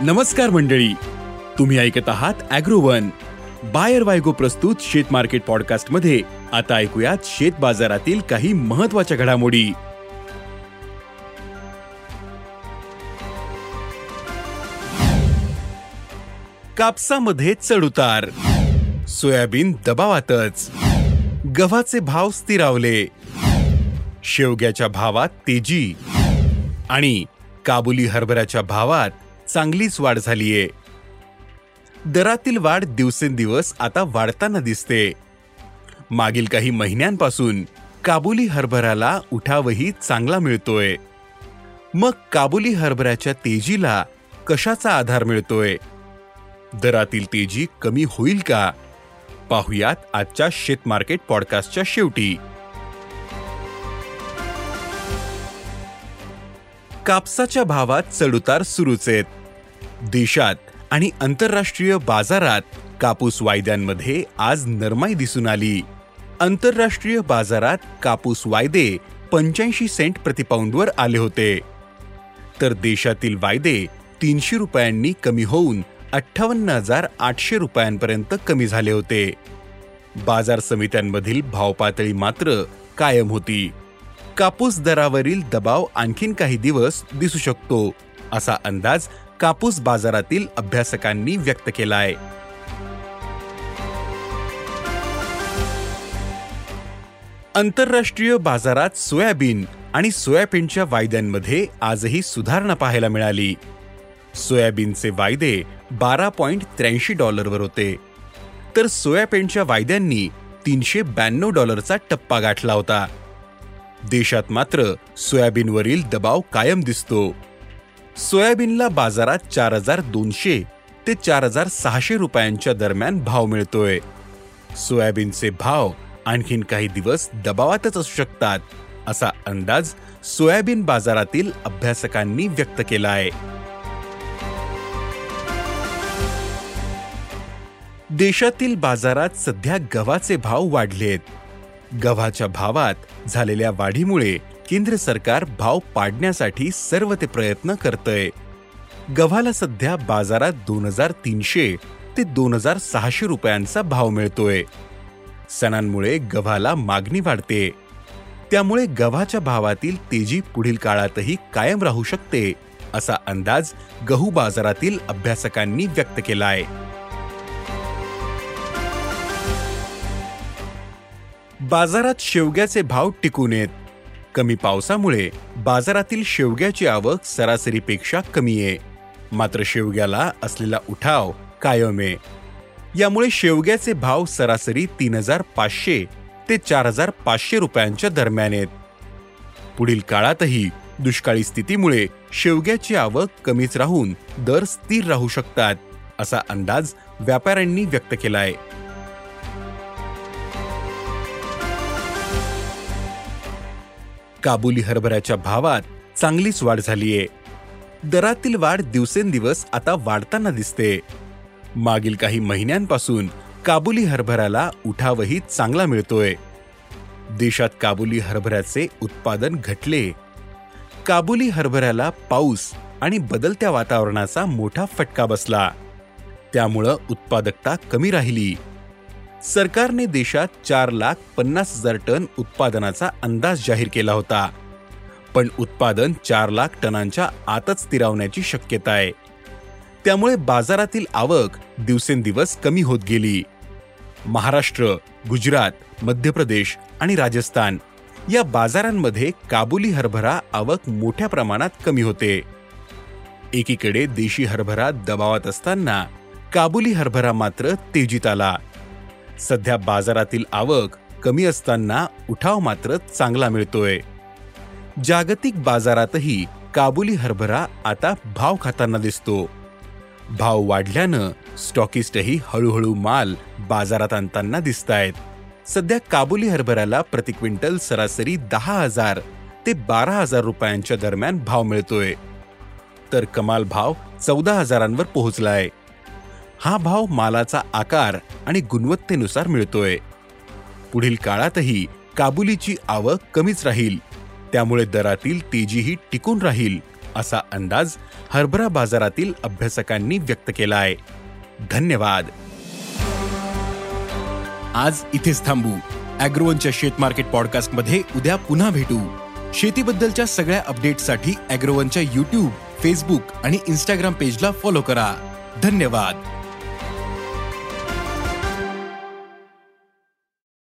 नमस्कार मंडळी. तुम्ही ऐकत आहात अॅग्रोवन. बायर वायगो प्रस्तुत शेत मार्केट पॉडकास्टमध्ये आता ऐकूयात शेत बाजारातील काही महत्त्वाच्या घडामोडी. कापसामध्ये चढउतार सोयाबीन दबावातच. गव्हाचे भाव स्थिरावले. शेवग्याच्या भावात तेजी. आणि काबुली हरभऱ्याच्या भावात चांगलीच वाढ झालीये. दरातील वाढ दिवसेंदिवस आता वाढताना दिसते. मागील काही महिन्यांपासून काबुली हरभऱ्याला उठावही चांगला मिळतोय. मग काबुली हरभऱ्याच्या तेजीला कशाचा आधार मिळतोय? दरातील तेजी कमी होईल का? पाहुयात आजच्या शेतमार्केट पॉडकास्टच्या शेवटी. कापसाच्या भावात चढउतार सुरूच आहेत. देशात आणि आंतरराष्ट्रीय बाजारात कापूस वायद्यांमध्ये आज नरमाई दिसून आली. आंतरराष्ट्रीय बाजारात कापूस वायदे पंच्याऐंशी सेंट प्रतिपाऊंडवर आले होते. तर देशातील वायदे तीनशे रुपयांनी कमी होऊन अठ्ठावन्न हजार आठशे रुपयांपर्यंत कमी झाले होते. बाजार समित्यांमधील भावपातळी मात्र कायम होती. कापूस दरावरील दबाव आणखीन काही दिवस दिसू शकतो असा अंदाज कापूस बाजारातील अभ्यासकांनी व्यक्त केला आहे आंतरराष्ट्रीय बाजारात सोयाबीन आणि सोयाबीनच्या वायद्यांमध्ये आजही सुधारणा पाहायला मिळाली. सोयाबीनचे वायदे बारा पॉइंट त्र्याऐंशी डॉलरवर होते. तर सोयाबीनच्या वायद्यांनी तीनशे ब्याण्णव डॉलरचा टप्पा गाठला होता. देशात मात्र सोयाबीनवरील दबाव कायम दिसतो. सोयाबीनला बाजारात चार हजार दोनशे ते चार हजार सहाशे रुपयांच्या दरम्यान भाव मिळतोय. सोयाबीनचे भाव आणखीन काही दिवस दबावातच असू शकतात असा अंदाज सोयाबीन बाजारातील अभ्यासकांनी व्यक्त केला आहे देशातील बाजारात सध्या गव्हाचे भाव वाढलेत. गव्हाच्या भावात झालेल्या वाढीमुळे केंद्र सरकार भाव पाडण्यासाठी सर्व ते प्रयत्न करतय. गव्हाला सध्या बाजारात दोन हजार तीनशे ते दोन हजार सहाशे रुपयांचा भाव मिळतोय. सणांमुळे गव्हाला मागणी वाढते. त्यामुळे गव्हाच्या भावातील तेजी पुढील काळातही कायम राहू शकते असा अंदाज गहू बाजारातील अभ्यासकांनी व्यक्त केलाय. बाजारात शेवग्याचे भाव टिकून येत कमी पावसामुळे बाजारातील शेवग्याची आवक सरासरीपेक्षा कमी आहे. मात्र शेवग्याला असलेला उठाव कायम आहे. यामुळे शेवग्याचे भाव सरासरी तीन हजार पाचशे ते चार हजार पाचशे रुपयांच्या दरम्यान आहेत. पुढील काळातही दुष्काळी स्थितीमुळे शेवग्याची आवक कमीच राहून दर स्थिर राहू शकतात असा अंदाज व्यापाऱ्यांनी व्यक्त केलाय. काबुली हरभऱ्याच्या भावात चांगलीच वाढ झालीये. दरातील वाढ दिवसेंदिवस आता वाढताना दिसते. मागील काही महिन्यांपासून काबुली हरभऱ्याला उठावही चांगला मिळतोय. देशात काबुली हरभऱ्याचे उत्पादन घटले. काबुली हरभऱ्याला पाऊस आणि बदलत्या वातावरणाचा मोठा फटका बसला. त्यामुळं उत्पादकता कमी राहिली. सरकारने देशात चार लाख पन्नास हजार टन उत्पादनाचा अंदाज जाहीर केला होता. पण उत्पादन चार लाख टनांच्या आतच स्थिरावण्याची शक्यता आहे. त्यामुळे बाजारातील आवक दिवसेंदिवस कमी होत गेली. महाराष्ट्र गुजरात मध्य प्रदेश आणि राजस्थान या बाजारांमध्ये काबुली हरभरा आवक मोठ्या प्रमाणात कमी होते. एकीकडे देशी हरभरा दबावात असताना काबुली हरभरा मात्र तेजीत आला. सध्या बाजारातील आवक कमी असताना उठाव मात्र चांगला मिळतोय. जागतिक बाजारातही काबुली हरभरा आता भाव खाताना दिसतो. भाव वाढल्यानं स्टॉकिस्टही हळूहळू माल बाजारात आणताना दिसत आहेत सध्या काबुली हरभऱ्याला प्रति क्विंटल सरासरी दहा हजार ते बारा हजार रुपयांच्या दरम्यान भाव मिळतोय. तर कमाल भाव चौदा हजारांवर पोहोचलाय. हा भाव मालाचा आकार आणि गुणवत्तेनुसार मिळतोय. पुढील काळातही काबुलीची आवक कमीच राहील. त्यामुळे दरातील तेजीही टिकून राहील असा अंदाज हरभरा बाजारातील अभ्यासकांनी व्यक्त केला आहे धन्यवाद. आज इथेच थांबू. अॅग्रोवनच्या शेत मार्केट पॉडकास्टमध्ये उद्या पुन्हा भेटू. शेतीबद्दलच्या सगळ्या अपडेटसाठी अॅग्रोवनच्या युट्यूब फेसबुक आणि इन्स्टाग्राम पेजला फॉलो करा. धन्यवाद.